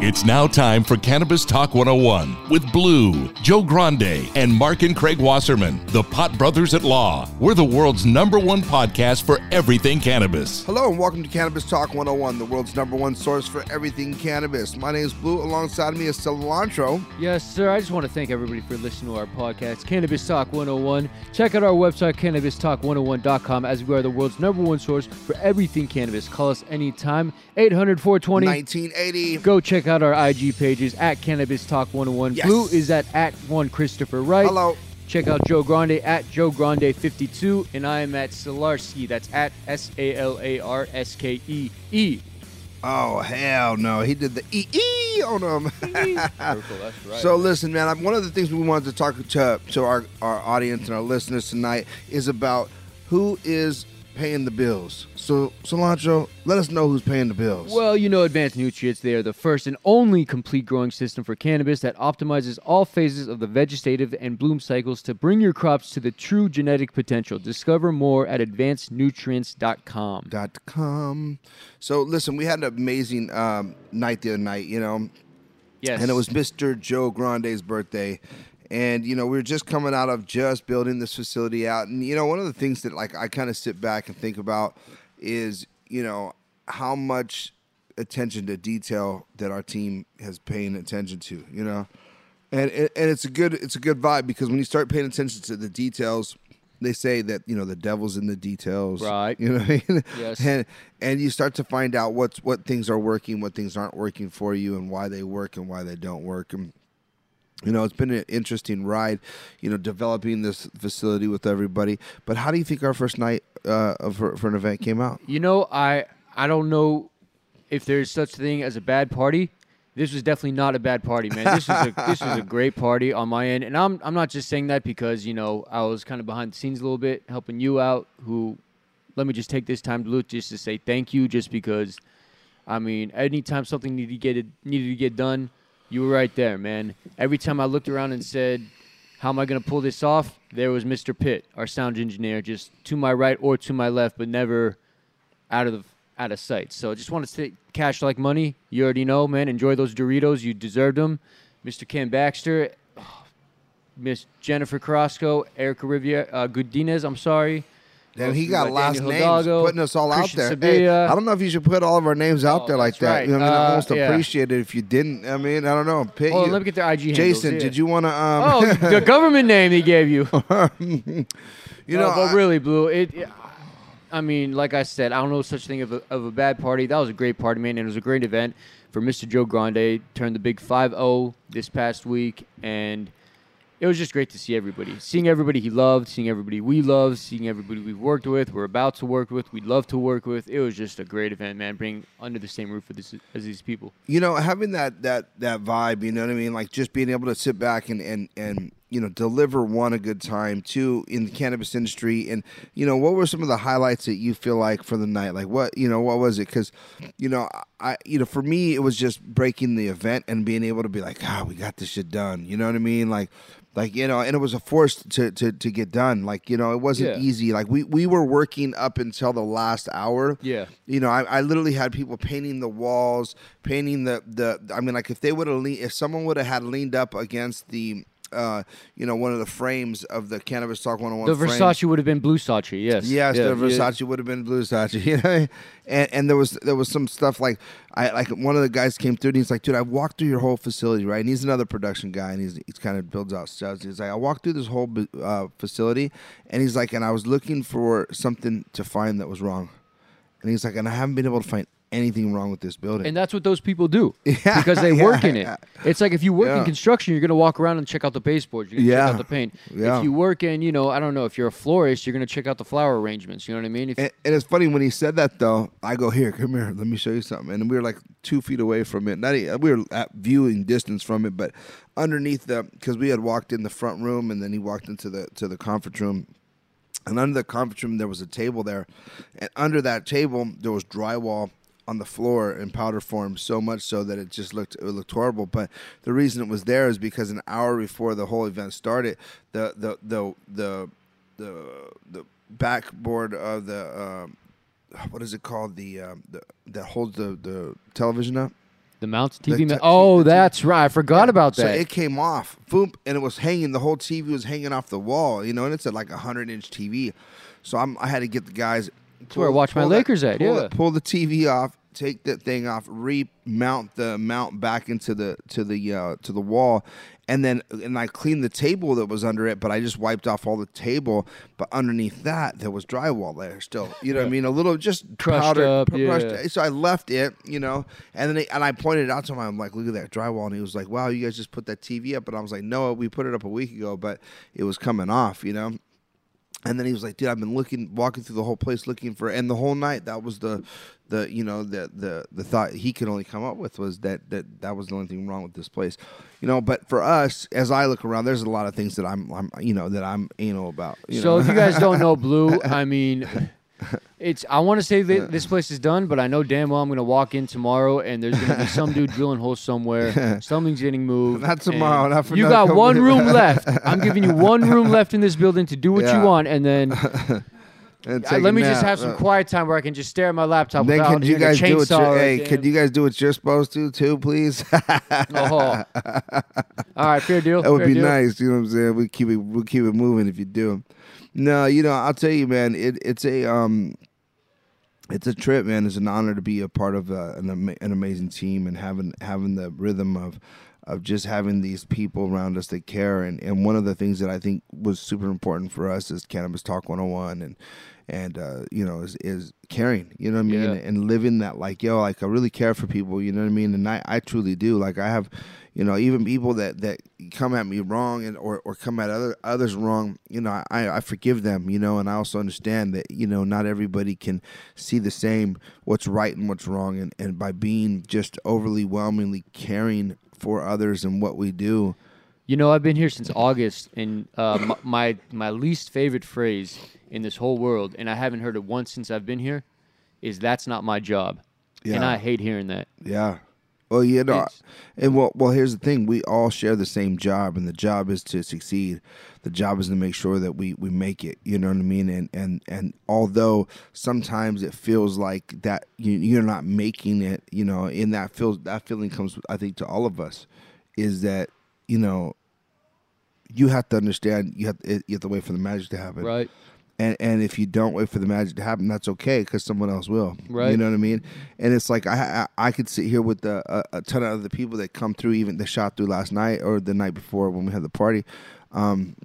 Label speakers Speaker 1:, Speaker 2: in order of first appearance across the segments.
Speaker 1: It's now time for Cannabis Talk 101 with Blue, Joe Grande, and Mark and Craig Wasserman, the Pot Brothers at Law. We're the world's number one podcast for everything cannabis.
Speaker 2: Hello and welcome to Cannabis Talk 101, the world's number one source for everything cannabis. My name is Blue. Alongside me is Cilantro.
Speaker 3: Yes, sir. I just want to thank everybody for listening to our podcast, Cannabis Talk 101. Check out our website, cannabistalk101.com, as we are the world's number one source for everything cannabis. Call us anytime, 800 420
Speaker 2: 1980.
Speaker 3: Go check out our IG pages at Cannabis Talk 101.
Speaker 2: Yes.
Speaker 3: Blue is at at one Christopher Wright.
Speaker 2: Hello.
Speaker 3: Check out Joe Grande at Joe Grande 52, and I am at Salarski. That's at S A L A R S K E E.
Speaker 2: Oh, hell no. He did the E E on him.
Speaker 3: Right.
Speaker 2: So listen, man. One of the things we wanted to talk to to our, our audience and our listeners tonight is about who is paying the bills. So Cilantro, let us know who's paying the bills.
Speaker 3: Well, you know, Advanced Nutrients, they are the first and only complete growing system for cannabis that optimizes all phases of the vegetative and bloom cycles to bring your crops to the true genetic potential. Discover more at advancednutrients.com.
Speaker 2: dot com. So listen, we had an amazing um, night the other night, you know,
Speaker 3: Yes.
Speaker 2: and it was Mr. Joe Grande's birthday. And you know, we were just coming out of just building this facility out, and you know, one of the things that like I kind of sit back and think about is you know how much attention to detail that our team has paying attention to, you know, and and and it's a good it's a good vibe because when you start paying attention to the details, they say that you know the devil's in the details,
Speaker 3: Right.
Speaker 2: You know, what I mean?
Speaker 3: Yes.
Speaker 2: and and you start to find out what's what things are working, what things aren't working for you, and why they work and why they don't work. And you know, it's been an interesting ride, you know, developing this facility with everybody. But how do you think our first night uh, of- for, for an event came out?
Speaker 3: You know, I I don't know if there's such a thing as a bad party. This was definitely not a bad party, man. This was a this was a great party on my end, and I'm I'm not just saying that because you know I was kind of behind the scenes a little bit, helping you out. Who, let me just take this time to look just to say thank you, just because. I mean, anytime something needed to get it, needed to get done, you were right there, man. Every time I looked around and said, "How am I going to pull this off?" There was Mr. Pitt, our sound engineer, just to my right or to my left, but never out of the out of sight. So I just want to say, cash like money. You already know, man. Enjoy those Doritos. You deserved them, Mr. Ken Baxter, Miss Jennifer Carrasco, Erica Riviera, uh. I'm sorry.
Speaker 2: And he got last
Speaker 3: Daniel
Speaker 2: names,
Speaker 3: Hidalgo,
Speaker 2: putting us all
Speaker 3: Christian
Speaker 2: out there. Hey, I don't know if you should put all of our names out
Speaker 3: Oh,
Speaker 2: there like that.
Speaker 3: right.
Speaker 2: I mean, I
Speaker 3: Uh,
Speaker 2: almost
Speaker 3: yeah.
Speaker 2: appreciate it if you didn't. I mean, I don't know. Pitt,
Speaker 3: Hold
Speaker 2: you-
Speaker 3: let me get their IG handles,
Speaker 2: Jason,
Speaker 3: yeah.
Speaker 2: did you want to? Um,
Speaker 3: Oh, the government name he gave you.
Speaker 2: you
Speaker 3: No,
Speaker 2: know,
Speaker 3: but
Speaker 2: I-
Speaker 3: really, Blue. It, it- I mean, like I said, I don't know such thing of a, of a bad party. That was a great party, man, and it was a great event for Mr. Joe Grande. Turned the big 5-0 this past week, and it was just great to see everybody, seeing everybody he loved, seeing everybody we love, seeing everybody we've worked with, we're about to work with, we'd love to work with. It was just a great event, man. Being under the same roof this, as these people.
Speaker 2: you know, having that that that vibe, you know what I mean? Like just being able to sit back and and and you know deliver one a good time, two in the cannabis industry, and you know what were some of the highlights that you feel like for the night? Like what you know what was it? Because you know I you know for me it was just breaking the event and being able to be like, ah, we got this shit done. You know what I mean? Like. Like you know, and it was a force to, to, to get done. Like you know, it wasn't
Speaker 3: Yeah.
Speaker 2: easy. Like we, we were working up until the last hour
Speaker 3: Yeah.
Speaker 2: you know, I, I literally had people painting the walls, painting the the. I mean, like if they would have, le- if someone would have had leaned up against the, uh, you know, one of the frames of the Cannabis Talk 101
Speaker 3: The Versace would have been blue Sachi, yes.
Speaker 2: Yes,
Speaker 3: Yeah,
Speaker 2: the
Speaker 3: yeah.
Speaker 2: Versace would have been blue Versace, you know, and and there was there was some stuff like I like one of the guys came through and he's like, dude, I walked through your whole facility, right? And he's another production guy, and he's he's kind of builds out stuff. He's like, I walked through this whole uh, facility, and he's like, and I was looking for something to find that was wrong, and he's like, and I haven't been able to find anything wrong with this building.
Speaker 3: And that's what those people do
Speaker 2: Yeah,
Speaker 3: because they
Speaker 2: yeah,
Speaker 3: work in it.
Speaker 2: yeah.
Speaker 3: It's like if you work in construction, you're gonna walk around and check out the baseboards. You're gonna
Speaker 2: Yeah.
Speaker 3: check out the paint.
Speaker 2: Yeah.
Speaker 3: If you work in, you know, I don't know, if you're a florist, you're gonna check out the flower arrangements. You know what I mean? If,
Speaker 2: And, and it's funny when he said that though. I go here, come here, let me show you something. And we were like two feet away from it. Not e- uh, we were at viewing distance from it, but underneath the because we had walked in the front room and then he walked into the to the conference room. And under the conference room there was a table there, and under that table there was drywall on the floor in powder form so much so that it just looked it looked horrible. But the reason it was there is because an hour before the whole event started, the the the the the, the backboard of the um, what is it called the um, the that holds the the television up.
Speaker 3: the mounts
Speaker 2: The
Speaker 3: TV.
Speaker 2: te-
Speaker 3: ma- oh,
Speaker 2: the
Speaker 3: that's right. I forgot about that.
Speaker 2: So
Speaker 3: that.
Speaker 2: it came off, boom, and it was hanging. The whole TV was hanging off the wall, you know, and it's at like a hundred inch TV. So I'm, I had to get the guys.
Speaker 3: where I watch my
Speaker 2: pull
Speaker 3: Lakers at,
Speaker 2: pull
Speaker 3: yeah.
Speaker 2: the- pull the TV off, take that thing off, remount the mount back into the to the uh, to the wall, and then and I cleaned the table that was under it, but I just wiped off all the table. But underneath that, there was drywall there still. You know what I mean? A little just
Speaker 3: Crushed
Speaker 2: powder,
Speaker 3: up,
Speaker 2: pr- crushed-
Speaker 3: yeah.
Speaker 2: so I left it, you know, and then they, and I pointed it out to him. I'm like, look at that drywall, and he was like, wow, you guys just put that TV up, and I was like, no, we put it up a week ago, but it was coming off, you know. And then he was like, dude, I've been looking, walking through the whole place looking for, and the whole night that was the, the you know the the the thought he could only come up with was that that that was the only thing wrong with this place, you know. But for us, as I look around, there's a lot of things that I'm I'm you know that I'm anal about. You
Speaker 3: so
Speaker 2: know?
Speaker 3: if you guys don't know Blue, I mean, it's. I want to say that this place is done, but I know damn well I'm gonna walk in tomorrow and there's gonna be some dude drilling holes somewhere. Something's getting moved.
Speaker 2: Not tomorrow, not for
Speaker 3: you got one room left. I'm giving you one room left in this building to do what
Speaker 2: Yeah.
Speaker 3: you want, and then
Speaker 2: And
Speaker 3: let me just have some
Speaker 2: Uh,
Speaker 3: quiet time where I can just stare at my laptop
Speaker 2: Then
Speaker 3: without
Speaker 2: could you guys do what you're, hey, could you guys do what you're supposed to too, please? that
Speaker 3: Oh. All right, fair deal.
Speaker 2: would
Speaker 3: fair
Speaker 2: be
Speaker 3: deal.
Speaker 2: nice. You know what I'm saying? We keep it, we'll keep it moving if you do. No, you know, I'll tell you, man. It, it's a um, it's a trip, man. It's an honor to be a part of uh, an an amazing team and having having the rhythm of of just having these people around us that care. And, and one of the things that I think was super important for us is Cannabis Talk 101 and and uh, you know is, is caring. You know what I mean?
Speaker 3: Yeah.
Speaker 2: And living that like yo, like I really care for people. You know what I mean? And I, I truly do. Like I have, you know, even people that that come at me wrong and or, or come at other others wrong. You know, I I forgive them. You know, and I also understand that you know not everybody can see the same what's right and what's wrong. And and by being just overwhelmingly caring for others and what we do.
Speaker 3: You know, I've been here since August, and uh, m- my my least favorite phrase in this whole world, and I haven't heard it once since I've been here, is "That's not my job," and I hate hearing that.
Speaker 2: Yeah. Well, you know,
Speaker 3: It's-
Speaker 2: and well, well, here's the thing: we all share the same job, and the job is to succeed. The job is to make sure that we we make it. You know what I mean? And and and although sometimes it feels like that you, you're not making it, you know, in that feels that feeling comes, I think, to all of us, is that you know, you have to understand you have you have to wait for the magic to happen,
Speaker 3: Right.
Speaker 2: And and if you don't wait for the magic to happen, that's okay because someone else will.
Speaker 3: Right.
Speaker 2: You know what I mean? And it's like I I, I could sit here with the, a, a ton of other people that come through, even that shot through last night or the night before when we had the party. Um,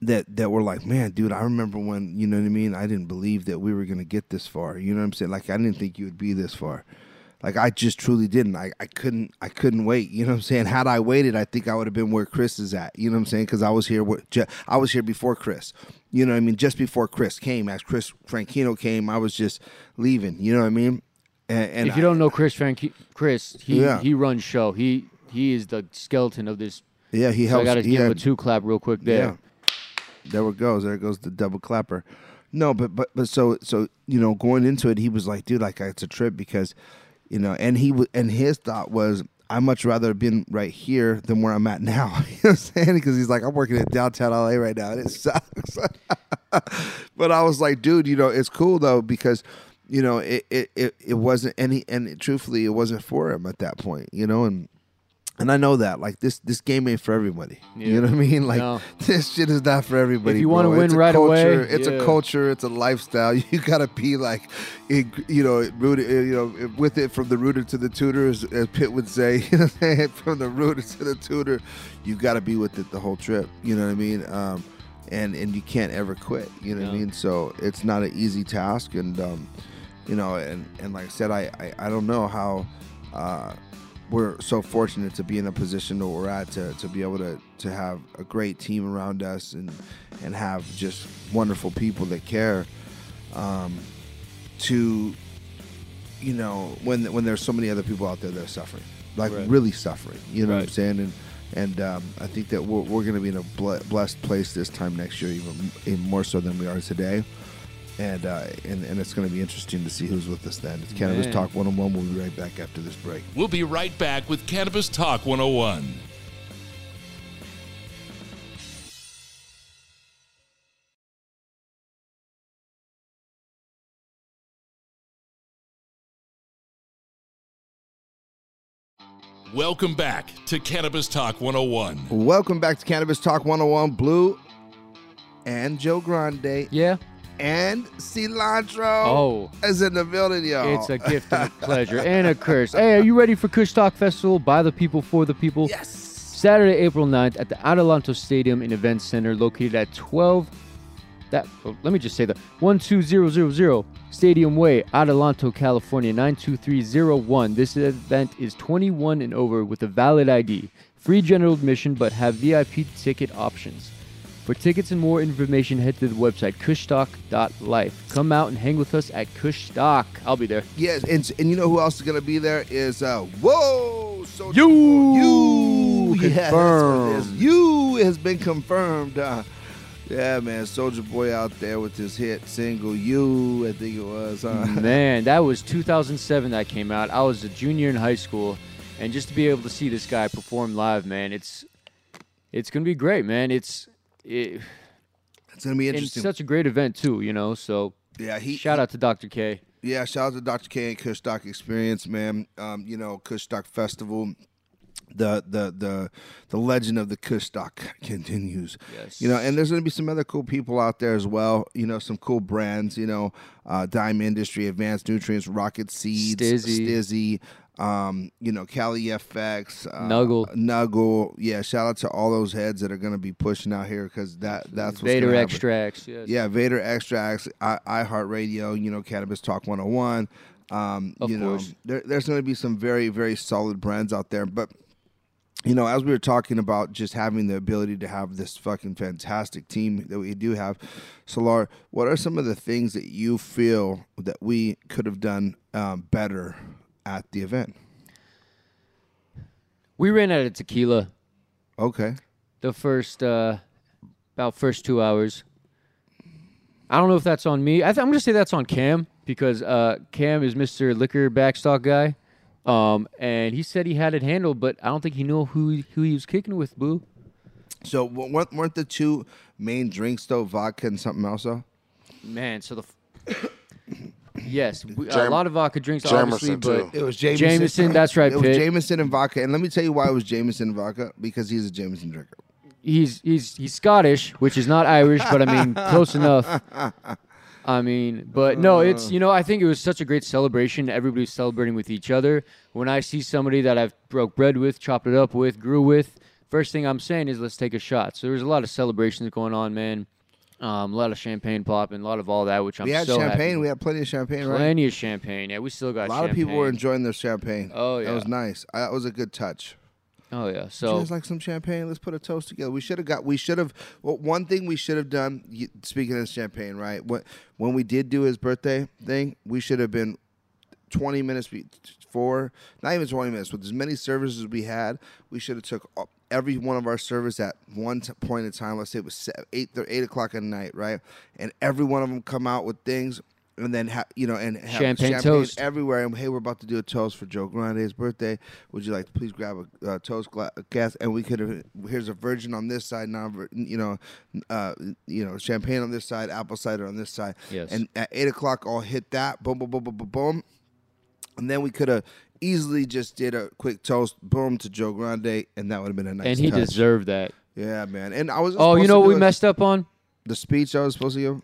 Speaker 2: that that were like, man, dude, I remember when you know what I mean. I didn't believe that we were gonna get this far. You know what I'm saying? Like I didn't think you would be this far. Like I just truly didn't. I, I couldn't I couldn't wait. You know what I'm saying? Had I waited, I think I would have been where Chris is at. You know what I'm saying? Because I was here. With, I was here before Chris. You know what I mean? Just before Chris came, as Chris Franchino came, I was just leaving. You know what I mean? And, and
Speaker 3: if you don't know Chris Frank, Chris, he
Speaker 2: Yeah.
Speaker 3: he runs show. He he is the skeleton of this.
Speaker 2: yeah, he
Speaker 3: So I got to give him a two clap real quick there.
Speaker 2: There it goes. There goes the double clapper. No, but but but so so you know going into it, he was like, dude, like it's a trip because, you know, and he was and his thought was. I much rather been right here than where I'm at now. you know what I'm saying? Because he's like, I'm working at downtown LA right now, and it sucks. but I was like, dude, you know, it's cool though because, you know, it it it, it wasn't any and it, truthfully, it wasn't for him at that point, you know, and and I know that like this this game ain't for everybody. You know what I mean? Like
Speaker 3: No.
Speaker 2: this shit is not for everybody.
Speaker 3: If you
Speaker 2: wanna
Speaker 3: wanna win right away,
Speaker 2: it's a culture. It's a lifestyle. You gotta be like, it, you know, rooted. You know, with it from the rooter to the tutor, as, as Pitt would say. You know, what I'm saying? from the rooter to the tutor, you got to be with it the whole trip. You know what I mean? Um, and and you can't ever quit. You know what I mean? So it's not an easy task, and um, you know, and and like I said, I I, I don't know how. Uh, we're so fortunate to be in a position that we're at to, to be able to, to have a great team around us and and have just wonderful people that care um, to you know when when there's so many other people out there that are suffering like
Speaker 3: Right.
Speaker 2: really suffering you know what I'm saying? And and um, I think that we're, we're going to be in a blessed place this time next year even, even more so than we are today and uh, and, and it's going to be interesting to see who's with us then it's Cannabis
Speaker 3: Man.
Speaker 2: Talk 101 we'll be right back after this break
Speaker 1: We'll be right back with Cannabis Talk 101. Welcome back to Cannabis Talk 101.
Speaker 2: Welcome back to Cannabis Talk 101. Blue and Joe Grande
Speaker 3: Yeah.
Speaker 2: And Cilantro
Speaker 3: Oh.
Speaker 2: is in the building, y'all.
Speaker 3: It's a gift and a pleasure and a curse. Hey, are you ready for Kush Stock Festival by the people for the people?
Speaker 2: yes.
Speaker 3: Saturday, April 9th at the Adelanto Stadium and Event Center located at 12 that oh, let me just say that 12000 Stadium Way, Adelanto, California 92301. This event is 21 and over with a valid ID. Free general admission but have VIP ticket options. For tickets and more information, head to the website kushstock.life. Come out and hang with us at Kushstock. I'll be there.
Speaker 2: Yes, and, and you know who else is going to be there is uh whoa, so
Speaker 3: You!
Speaker 2: you Yeah, that's what it is.
Speaker 3: Confirmed.
Speaker 2: You has been confirmed. Uh, yeah, man, Soldier Boy out there with his hit single "You," I think it was. Huh?
Speaker 3: Man, that was 2007 that came out. I was a junior in high school, and just to be able to see this guy perform live, man, it's it's gonna be great, man. It's it,
Speaker 2: It's gonna be interesting.
Speaker 3: such a great event too, you know. So
Speaker 2: yeah, he
Speaker 3: shout out to Dr. K.
Speaker 2: Yeah, shout out to Dr. K and Kush Stock Experience, man. Um, you know, Kush Stock Festival. The the the the legend of the Kush Stock continues.
Speaker 3: Yes.
Speaker 2: You know, and there's gonna be some other cool people out there as well. You know, some cool brands. You know, uh, Dime Industry, Advanced Nutrients, Rocket Seeds,
Speaker 3: Stizzy.
Speaker 2: Stizzy. Um, you know, Cali FX, uh,
Speaker 3: Nuggle.
Speaker 2: Nuggle. Yeah, shout out to all those heads that are gonna be pushing out here because that that's what's
Speaker 3: Vader extracts. Yes.
Speaker 2: Yeah, Vader Extracts, I, iHeartRadio, you know, Cannabis Talk 101. Um,
Speaker 3: Of
Speaker 2: you
Speaker 3: course.
Speaker 2: know, there, there's going to be some very, very solid brands out there. But, you know, as we were talking about just having the ability to have this fucking fantastic team that we do have, Solar, what are some of the things that you feel that we could have done um, better at the event?
Speaker 3: We ran out of tequila
Speaker 2: Okay.
Speaker 3: the first uh, about first two hours. I don't know if that's on me. I th- I'm gonna say that's on Cam because uh, Cam is Mr. Liquor Backstock guy, um, and he said he had it handled, but I don't think he knew who who he was kicking with. Boo.
Speaker 2: So, wa- weren't, weren't the two main drinks, though, vodka and something else, though?
Speaker 3: Man, so the f- yes, we, a lot of vodka drinks, obviously,
Speaker 4: Jamerson,
Speaker 3: but
Speaker 4: too.
Speaker 2: It was Jameson.
Speaker 3: Jameson, that's right,
Speaker 2: It was
Speaker 3: Pitt.
Speaker 2: Jameson and vodka. And let me tell you why it was Jameson and vodka because he's a Jameson drinker.
Speaker 3: he's he's he's Scottish, which is not Irish, but I mean close enough. I mean, but no, it's you know I think it was such a great celebration. Everybody's celebrating with each other. When I see somebody that I've broke bread with, chopped it up with, grew with, first thing I'm saying is let's take a shot. So there was a lot of celebrations going on, man. Um, a lot of champagne popping, a lot of all that, which I'm
Speaker 2: we had
Speaker 3: so
Speaker 2: champagne.
Speaker 3: with.
Speaker 2: We had plenty of champagne, right?
Speaker 3: plenty of champagne. Yeah, we still got
Speaker 2: A lot of people were enjoying their champagne.
Speaker 3: Oh, yeah,
Speaker 2: that was nice. I, that was a good touch.
Speaker 3: Oh yeah,
Speaker 2: So, just like some champagne. Let's put a toast together. We should have got. We should have. Well, one thing we should have done. Speaking of champagne, right? What when we did do his birthday thing, we should have been twenty minutes before. Not even twenty minutes. With as many services we had, we should have took every one of our servers at one t- point in time. Let's say it was eight or eight o'clock at night, right? And every one of them come out with things. And then, ha- you know, and have
Speaker 3: Champagne toast.
Speaker 2: everywhere. And hey, we're about to do a toast for Joe Grande's birthday. Would you like to please grab a uh, toast glass? And we could have. Here's a virgin on this side, non you know, uh, you know, champagne on this side, apple cider on this side.
Speaker 3: Yes.
Speaker 2: And at eight o'clock, I'll hit that. Boom, boom, boom, boom, boom, boom. And then we could have easily just did a quick toast, boom, to Joe Grande, and that would have been a nice.
Speaker 3: and he
Speaker 2: touch.
Speaker 3: deserved that.
Speaker 2: Yeah, man. And I was.
Speaker 3: Oh, you know what we
Speaker 2: a-
Speaker 3: messed up on?
Speaker 2: The speech I was supposed to give.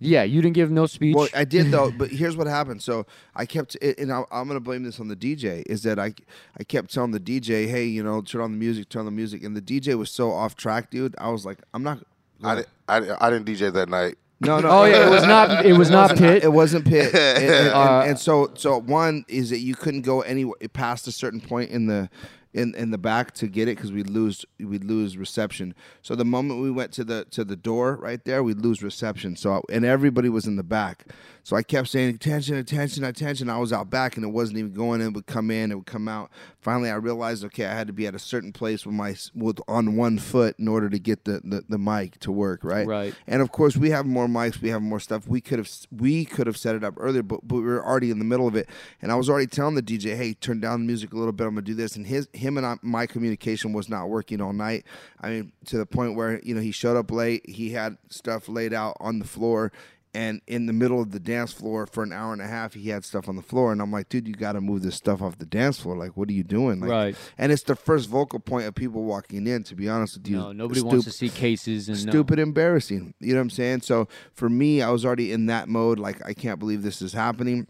Speaker 3: Yeah, you didn't give no speech.
Speaker 2: Well, I did though, but here's what happened. So I kept, and I- I'm going to blame this on the DJ. Is that I, I kept telling the DJ, hey, you know, turn on the music, turn on the music, and the DJ was so off track, dude. I was like, I'm not.
Speaker 4: I, I, I didn't DJ that night.
Speaker 2: No, no.
Speaker 3: oh yeah, it was not. It was not
Speaker 2: wasn't-
Speaker 3: Pitt.
Speaker 2: It wasn't Pitt. and, and- and-
Speaker 3: Uh,
Speaker 2: and so, so one is that you couldn't go anywhere past a certain point in the in, in the back to get it because we'd lose we'd lose reception. So the moment we went to the to the door right there, we'd lose reception. So and everybody was in the back. So I kept saying attention, attention, attention. I was out back and it wasn't even going. It would come in, it would come out. Finally, I realized okay, I had to be at a certain place with my with on one foot in order to get the the, the mic to work. Right.
Speaker 3: Right.
Speaker 2: And of course, we have more mics, we have more stuff. We could have we could have set it up earlier, but, but we were already in the middle of it. And I was already telling the DJ, "Hey, turn down the music a little bit. I'm gonna do this." And his him and I, my communication was not working all night. I mean, to the point where you know he showed up late. He had stuff laid out on the floor. And in the middle of the dance floor for an hour and a half, he had stuff on the floor, and I'm like, "Dude, you got to move this stuff off the dance floor. Like, what are you doing?" Like,
Speaker 3: Right.
Speaker 2: And it's the first vocal point of people walking in. To be honest with you,
Speaker 3: no, nobody
Speaker 2: Stup-
Speaker 3: wants to see cases and no.
Speaker 2: stupid embarrassing you know what i'm saying so for me i was already in that mode like i can't believe this is happening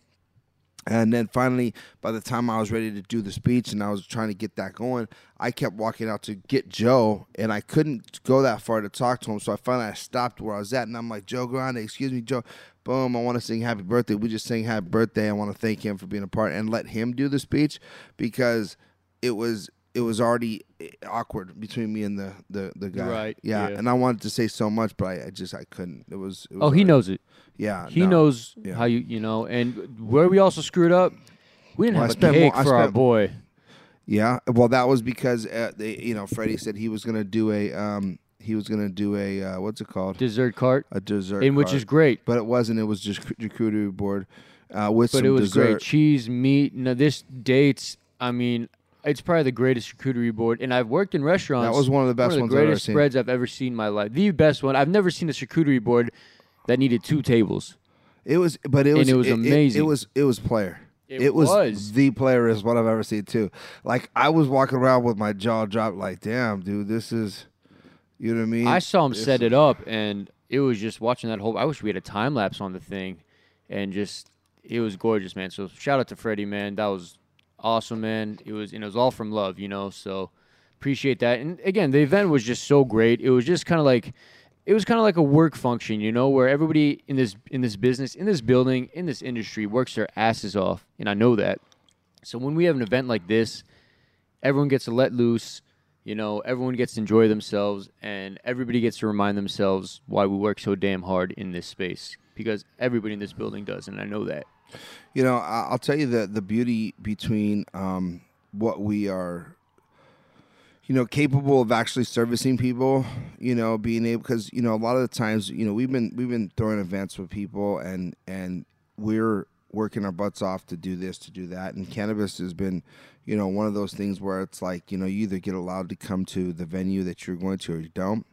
Speaker 2: and then finally by the time i was ready to do the speech and i was trying to get that going i kept walking out to get joe and i couldn't go that far to talk to him. So i finally I stopped where i was at and i'm like joe grande excuse me joe. Boom i want to sing happy birthday. We just sing happy birthday. I want to thank him for being a part and let him do the speech because it was it was already eh, awkward between me and the the, the guy
Speaker 3: Right,
Speaker 2: yeah.
Speaker 3: yeah.
Speaker 2: and i wanted to say so much but i, I just i couldn't it was, it was
Speaker 3: Oh, he knows it.
Speaker 2: yeah
Speaker 3: He
Speaker 2: no.
Speaker 3: knows
Speaker 2: Yeah.
Speaker 3: how you you know. And where we also screwed up, we didn't
Speaker 2: Well, I
Speaker 3: have a
Speaker 2: spent
Speaker 3: cake
Speaker 2: more- I
Speaker 3: for our boy.
Speaker 2: Yeah, well, that was because uh, they, you know, Freddie said he was gonna do a, um, he was gonna do a, uh, what's it called,
Speaker 3: Dessert cart,
Speaker 2: a dessert,
Speaker 3: and which is great.
Speaker 2: but it wasn't. It was just charcuterie board uh, with
Speaker 3: But
Speaker 2: some
Speaker 3: it was
Speaker 2: dessert.
Speaker 3: great. Cheese, meat. No, this dates. I mean, it's probably the greatest charcuterie board. And I've worked in restaurants.
Speaker 2: That was one of the best
Speaker 3: one of
Speaker 2: ones
Speaker 3: the
Speaker 2: I've ever
Speaker 3: greatest
Speaker 2: seen.
Speaker 3: spreads I've ever seen in my life. The best one. I've never seen a charcuterie board that needed two tables.
Speaker 2: It was, but it was,
Speaker 3: it was
Speaker 2: It,
Speaker 3: amazing.
Speaker 2: was, it was player.
Speaker 3: It
Speaker 2: was,
Speaker 3: was.
Speaker 2: the player is what I've ever seen too. Like I was walking around with my jaw dropped, like, damn, dude, this is, you know what I mean?
Speaker 3: I saw him
Speaker 2: This
Speaker 3: set it up, and it was just watching that whole. I wish we had a time lapse on the thing, and just it was gorgeous, man. So shout out to Freddie, man. That was awesome, man. It was and it was all from love, you know. So appreciate that. And again, the event was just so great. It was just kind of like. It was kind of like a work function, you know, where everybody in this in this business, in this building, in this industry works their asses off, and I know that. So when we have an event like this, everyone gets to let loose. You know, everyone gets to enjoy themselves, and everybody gets to remind themselves why we work so damn hard in this space. Because everybody in this building does, and I know that.
Speaker 2: You know, I'll tell you the the beauty between um, what we are, you know, capable of actually servicing people. You know, being able because you know a lot of the times you know we've been we've been throwing events with people and and we're working our butts off to do this to do that and cannabis has been you know one of those things where it's like you know you either get allowed to come to the venue that you're going to or you don't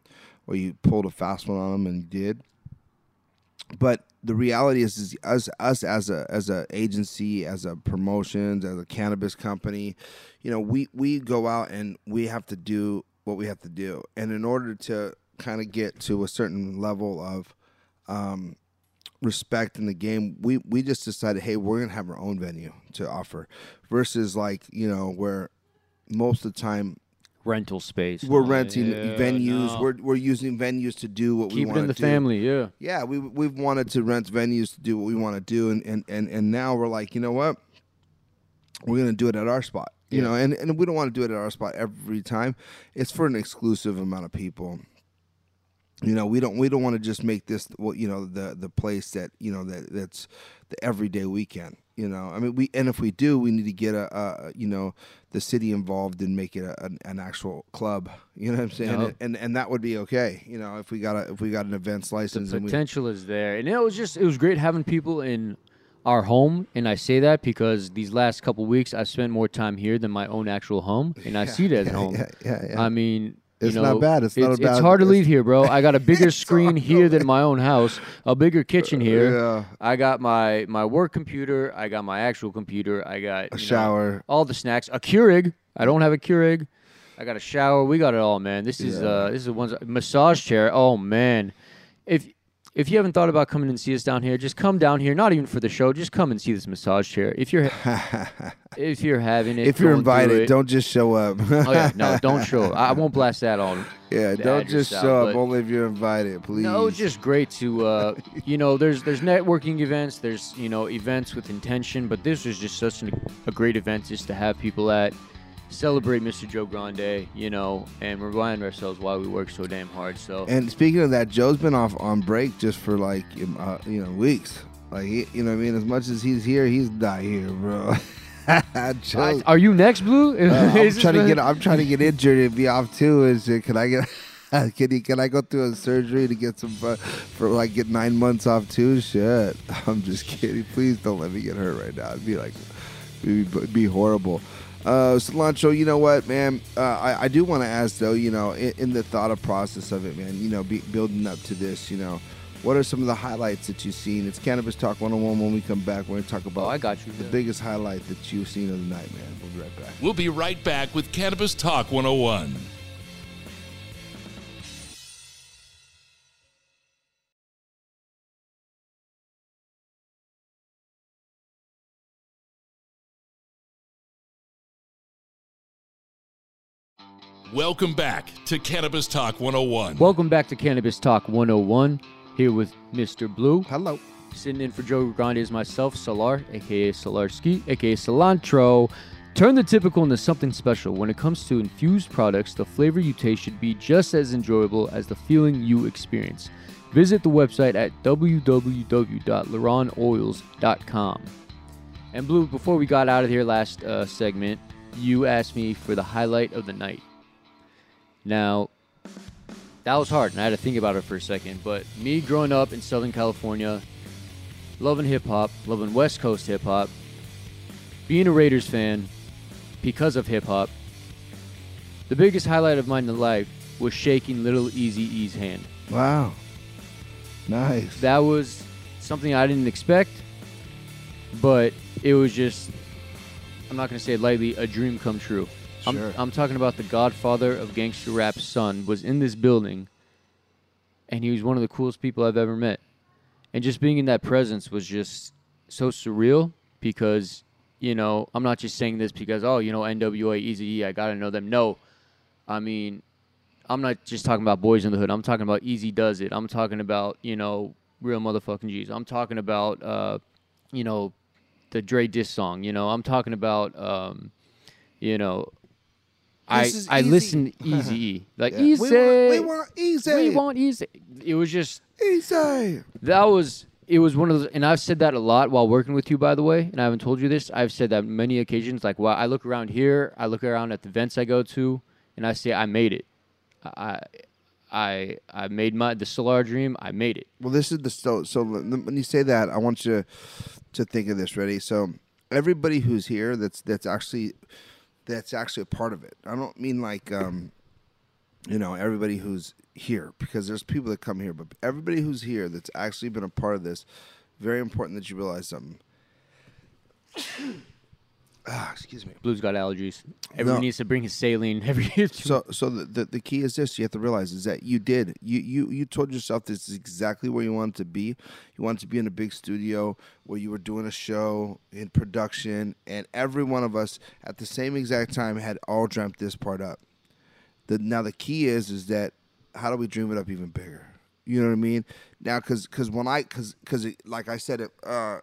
Speaker 2: or you pulled a fast one on them and you did but the reality is, is us us as a as a agency, as a promotions, as a cannabis company, you know, we we go out and we have to do what we have to do, and in order to kind of get to a certain level of um, respect in the game, we we just decided, hey, we're gonna have our own venue to offer, versus like you know where most of the time
Speaker 3: rental space.
Speaker 2: we're renting
Speaker 3: yeah,
Speaker 2: venues.
Speaker 3: no.
Speaker 2: We're we're using venues to do what we
Speaker 3: keep
Speaker 2: want
Speaker 3: it in
Speaker 2: to
Speaker 3: the
Speaker 2: do.
Speaker 3: family. Yeah.
Speaker 2: Yeah, we we've wanted to rent venues to do what we want to do, and and and and now we're like, you know what? We're gonna do it at our spot. You
Speaker 3: Yeah.
Speaker 2: know, and and we don't want to do it at our spot every time. It's for an exclusive amount of people. You know, we don't we don't want to just make this you know, the the place that you know that that's the everyday weekend. You know, I mean, we and if we do, we need to get a, a you know the city involved and make it a, an, an actual club. You know what I'm saying?
Speaker 3: Yep.
Speaker 2: And and that would be okay. You know, if we got a if we got an events license
Speaker 3: the
Speaker 2: and we
Speaker 3: potential is there, and it was just it was great having people in our home, and I say that because these last couple weeks I've spent more time here than my own actual home, and I see it as
Speaker 2: yeah,
Speaker 3: home.
Speaker 2: yeah, yeah, yeah.
Speaker 3: I mean.
Speaker 2: It's
Speaker 3: you
Speaker 2: not bad. It's not a bad- It's
Speaker 3: hard to
Speaker 2: it's-
Speaker 3: leave here, bro. I got a bigger screen here than my own house, a bigger kitchen here.
Speaker 2: Yeah.
Speaker 3: I got my my work computer. I got my actual computer. I got
Speaker 2: A
Speaker 3: you know,
Speaker 2: shower.
Speaker 3: all the snacks. A Keurig. I don't have a Keurig. I got a shower. We got it all, man. This is
Speaker 2: Yeah.
Speaker 3: uh this is one's massage chair. Oh man, if if you haven't thought about coming and see us down here, just come down here. Not even for the show. Just come and see this massage chair. If you're if you're having it,
Speaker 2: if you're invited,
Speaker 3: it-
Speaker 2: don't just show up.
Speaker 3: Oh yeah, no, don't show. I I won't blast that on.
Speaker 2: yeah, don't just show up only if you're invited, please.
Speaker 3: No, it's just great to uh, you know. There's there's networking events. There's you know events with intention, but this was just such an, a great event just to have people at celebrate Mr. Joe Grande, you know, and remind ourselves why we work so damn hard. So
Speaker 2: And speaking of that, Joe's been off on break just for like um, uh, you know weeks. Like he, you know, what I mean, as much as he's here, he's not here, bro. Joe,
Speaker 3: are you next, Blue?
Speaker 2: uh, I'm trying to get, I'm trying to get injured and be off too. Is it, Can I get? Can, you, can I go through a surgery to get some uh, for like get nine months off too? Shit, I'm just kidding. Please don't let me get hurt right now. It'd be like, it'd be, it'd be horrible. Uh, cilantro, you know what, man? Uh, I, I do want to ask though, you know, in, in the thought of process of it, man, you know, be, building up to this, you know, what are some of the highlights that you've seen? It's Cannabis Talk 101 when we come back. We're going to talk about
Speaker 3: Oh, I got you.
Speaker 2: the
Speaker 3: yeah.
Speaker 2: biggest highlight that you've seen of the night, man. We'll be right back.
Speaker 1: We'll be right back with Cannabis Talk 101. Welcome back to Cannabis Talk 101.
Speaker 3: Welcome back to Cannabis Talk 101. Here with Mr. Blue.
Speaker 2: Hello.
Speaker 3: Sitting in for Joe Grande is myself, Solar, aka Solarski, aka Cilantro. Turn the typical into something special. When it comes to infused products, the flavor you taste should be just as enjoyable as the feeling you experience. Visit the website at www.laronoils.com. And Blue, before we got out of here last uh, segment, you asked me for the highlight of the night. Now, that was hard, and I had to think about it for a second. But me growing up in Southern California, loving hip hop, loving West Coast hip hop, being a Raiders fan because of hip hop, the biggest highlight of mine in life was shaking Little Eazy-E's hand.
Speaker 2: Wow. Nice.
Speaker 3: That was something I didn't expect, but it was just, I'm not going to say it lightly, a dream come true.
Speaker 2: Sure.
Speaker 3: I'm, I'm talking about the godfather of gangster rap's son was in this building, and he was one of the coolest people I've ever met. And just being in that presence was just so surreal because, you know, I'm not just saying this because, oh, you know, NWA, Easy I got to know them. No. I mean, I'm not just talking about Boyz-n-the-Hood. I'm talking about Eazy-Duz-It. I'm talking about, you know, Real Motherfucking G's. I'm talking about, uh, you know, the Dre diss song. You know, I'm talking about, um, you know, I I
Speaker 2: easy.
Speaker 3: listened Easy. Like
Speaker 2: Yeah.
Speaker 3: Easy.
Speaker 2: We want, we want easy.
Speaker 3: We want Easy. It was just
Speaker 2: easy.
Speaker 3: that was it was one of those and I've said that a lot while working with you by the way, and I haven't told you this. I've said that many occasions like wow, I look around here, I look around at the events I go to, and I say I made it. I I I made my the Solar dream, I made it.
Speaker 2: Well, this is the so. So when you say that, I want you to think of this. Ready? So everybody who's here, that's that's actually that's actually a part of it. I don't mean like um, you know everybody who's here because there's people that come here, but everybody who's here that's actually been a part of this. Very important that you realize something. Ah, excuse me.
Speaker 3: Blue's got allergies. Everyone
Speaker 2: No.
Speaker 3: needs to bring his saline every
Speaker 2: So, so the, the the key is this: you have to realize is that you did you you you told yourself this is exactly where you wanted to be. You wanted to be in a big studio where you were doing a show in production, and every one of us at the same exact time had all dreamt this part up. the now the key is is that how do we dream it up even bigger? You know what I mean? Now, because because when I because because like I said it uh,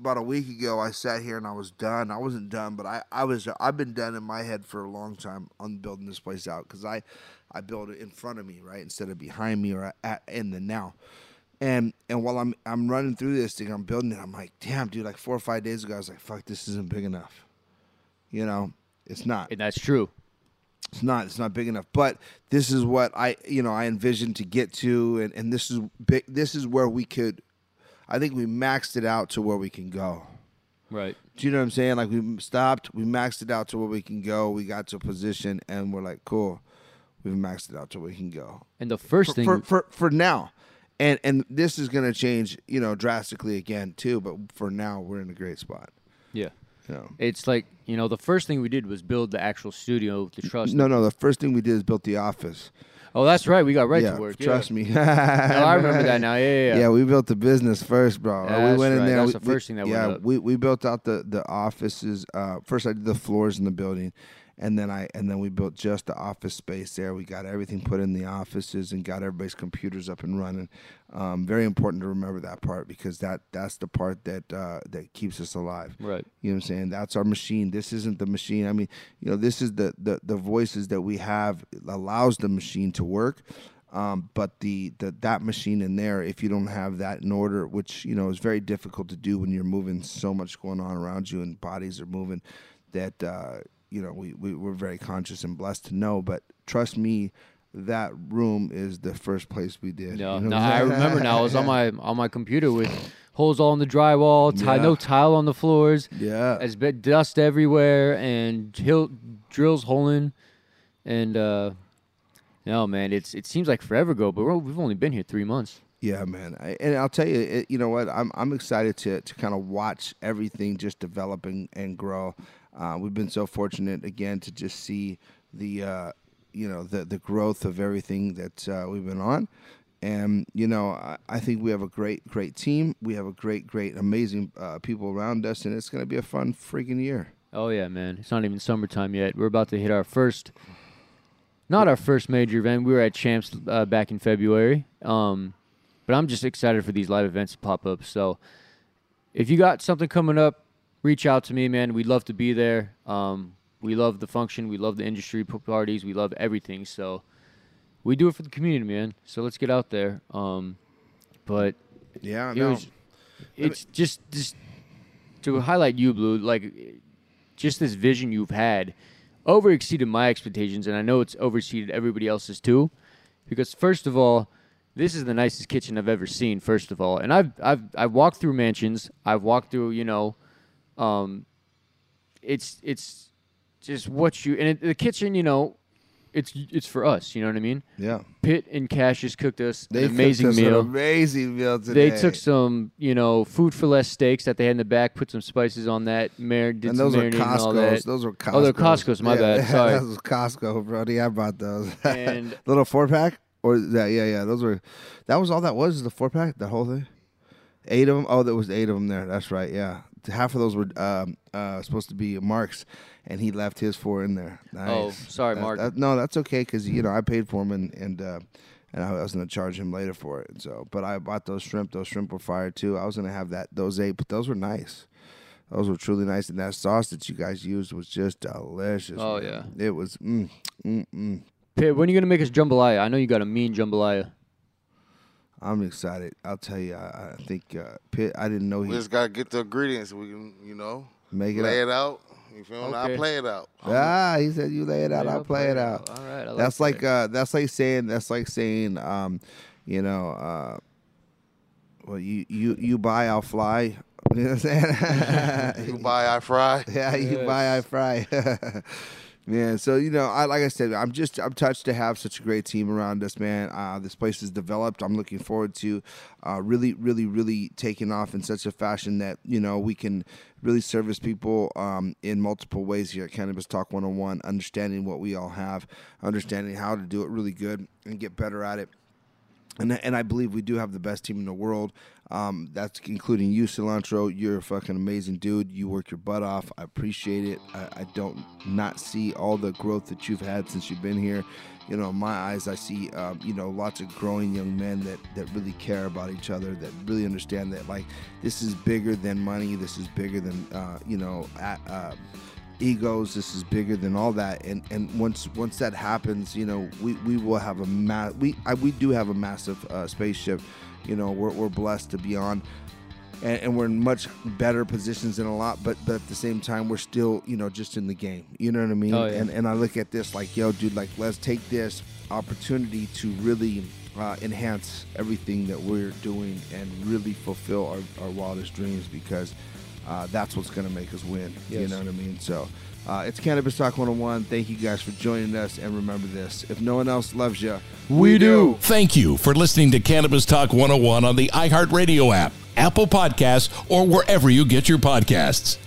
Speaker 2: about a week ago, I sat here and I was done. I wasn't done, but I I was I've been done in my head for a long time on building this place out because I I built it in front of me right instead of behind me or at, in the now. And and while I'm I'm running through this thing, I'm building it. I'm like, damn, dude. Like four or five days ago, I was like, fuck, this isn't big enough. You know, it's not.
Speaker 3: And that's true.
Speaker 2: It's not. It's not big enough. But this is what I, you know, I envisioned to get to, and, and this is big. This is where we could. I think we maxed it out to where we can go.
Speaker 3: Right.
Speaker 2: Do you know what I'm saying? Like we stopped, we maxed it out to where we can go. We got to a position, and we're like, cool. We've maxed it out to where we can go.
Speaker 3: And the first
Speaker 2: for,
Speaker 3: thing
Speaker 2: for, for for now, and and this is going to change, you know, drastically again too. But for now, we're in a great spot.
Speaker 3: yeah.
Speaker 2: You know.
Speaker 3: It's like you know the first thing we did was build the actual studio the trust.
Speaker 2: No, no. The first thing we did is built the office.
Speaker 3: Oh, that's right. We got right
Speaker 2: yeah,
Speaker 3: to work.
Speaker 2: trust
Speaker 3: yeah.
Speaker 2: me.
Speaker 3: No, I remember that now. Yeah, yeah.
Speaker 2: Yeah,
Speaker 3: yeah.
Speaker 2: we built the business first, bro.
Speaker 3: That's
Speaker 2: we went in
Speaker 3: right.
Speaker 2: there.
Speaker 3: That's
Speaker 2: we-
Speaker 3: the first thing that we, yeah,
Speaker 2: we we built out the the offices. Uh, first, I did the floors in the building, and then I and then we built just the office space there. We got everything put in the offices and got everybody's computers up and running. Um, very important to remember that part because that that's the part that uh, that keeps us alive.
Speaker 3: Right.
Speaker 2: You know what I'm saying? That's our machine. This isn't the machine. I mean, you know, this is the the, the voices that we have allows the machine to work. Um, but the, the that machine in there, if you don't have that in order, which you know is very difficult to do when you're moving so much going on around you and bodies are moving, that uh, you know we, we we're very conscious and blessed to know. But trust me, that room is the first place we did.
Speaker 3: No,
Speaker 2: You know
Speaker 3: no, I remember now. I was on my on my computer with holes all in the drywall, ti-
Speaker 2: Yeah.
Speaker 3: no tile on the floors,
Speaker 2: yeah.
Speaker 3: as bit dust everywhere, and hill, drills holing, and uh, no man, it's it seems like forever ago, but we've only been here three months.
Speaker 2: Yeah, man. I, and I'll tell you, it, you know what? I'm I'm excited to to kind of watch everything just develop and, and grow. Uh, we've been so fortunate again to just see the uh, you know the the growth of everything that uh, we've been on. And you know, I, I think we have a great, great team. We have a great, great, amazing uh, people around us, and it's going to be a fun freaking year.
Speaker 3: Oh yeah, man. It's not even summertime yet. We're about to hit our first, not our first major event. We were at Champs uh, back in February. Um, but I'm just excited for these live events to pop up. So if you got something coming up, reach out to me, man. We'd love to be there. Um, we love the function. We love the industry parties. We love everything. So we do it for the community, man. So let's get out there. Um, but
Speaker 2: Yeah,
Speaker 3: it
Speaker 2: no.
Speaker 3: was, it's just just to highlight you, Blue. Like just this vision you've had over exceeded my expectations, and I know it's over exceeded everybody else's too. Because first of all, this is the nicest kitchen I've ever seen. First of all, and I've I've I've walked through mansions. I've walked through, you know, um, it's it's just what you and it, the kitchen, you know, it's it's for us. You know what I mean?
Speaker 2: yeah.
Speaker 3: Pitt and Cassius cooked us
Speaker 2: They
Speaker 3: an amazing
Speaker 2: cooked us
Speaker 3: meal.
Speaker 2: An amazing meal today.
Speaker 3: They took some, you know, food for less steaks that they had in the back, put some spices on that, mar- did
Speaker 2: and
Speaker 3: some
Speaker 2: those
Speaker 3: and all
Speaker 2: Costco's. Those were Costco's.
Speaker 3: Oh, they're Costco's, my bad, sorry.
Speaker 2: those was Costco, Brody. I bought those.
Speaker 3: And-
Speaker 2: little four pack or that? Yeah, yeah. Those were. That was all that was. The four pack. The whole thing. Eight of them. Oh, there was eight of them there. That's right. Yeah. Half of those were um, uh, supposed to be Mark's, and he left his four in there.
Speaker 3: Oh, sorry,
Speaker 2: That-
Speaker 3: Mark.
Speaker 2: that- no, that's okay because you know I paid for them and and uh, and I was gonna charge him later for it. So, but I bought those shrimp. Those shrimp were fire too. I was gonna have that those eight, but those were nice. Those were truly nice, and that sauce that you guys used was just delicious.
Speaker 3: Oh,
Speaker 2: man. it was. Mm, mm, mm.
Speaker 3: Pitt, when are you gonna make us jambalaya? I know you got a mean jambalaya.
Speaker 2: I'm excited. I'll tell you. I, I think uh, Pitt. I didn't know
Speaker 4: We
Speaker 2: he
Speaker 4: just gotta get the ingredients. We can, you know,
Speaker 2: make it
Speaker 4: lay
Speaker 2: up.
Speaker 4: it out. You feel me? I play it out.
Speaker 2: Ah, he said you lay it out.
Speaker 3: Yeah,
Speaker 2: I'll play it out.
Speaker 3: All right, I like
Speaker 2: that's like uh, that's like saying that's like saying um, you know, uh, well you you you buy I'll fly. You know what I'm saying?
Speaker 4: You buy, I fry.
Speaker 2: yeah, you buy I fry. Man, so you know, I like I said, I'm just I'm touched to have such a great team around us, man. Uh, this place is developed. I'm looking forward to uh, really, really, really taking off in such a fashion that you know we can really service people um, in multiple ways here at Cannabis Talk 101. Understanding what we all have, understanding how to do it really good, and get better at it and and I believe we do have the best team in the world. Um, that's including you, Cilantro. You're a fucking amazing dude. You work your butt off. I appreciate it. I, I don't not see all the growth that you've had since you've been here. You know, in my eyes, I see um, you know lots of growing young men that that really care about each other, that really understand that like this is bigger than money. This is bigger than uh, you know. At, uh, egos this is bigger than all that and and once once that happens you know we we will have a ma- we I, we do have a massive uh, spaceship you know we're, we're blessed to be on. And, and we're in much better positions than a lot but but at the same time we're still you know just in the game. You know what i mean?
Speaker 3: Oh, yeah.
Speaker 2: and and i look at this like yo dude like let's take this opportunity to really uh, enhance everything that we're doing and really fulfill our, our wildest dreams because uh, that's what's going to make us win you know what i mean so uh, it's cannabis talk 101 thank you guys for joining us and remember this if no one else loves you
Speaker 3: We do.
Speaker 1: Thank you for listening to Cannabis Talk 101 on the iHeartRadio app, Apple Podcasts, or wherever you get your podcasts.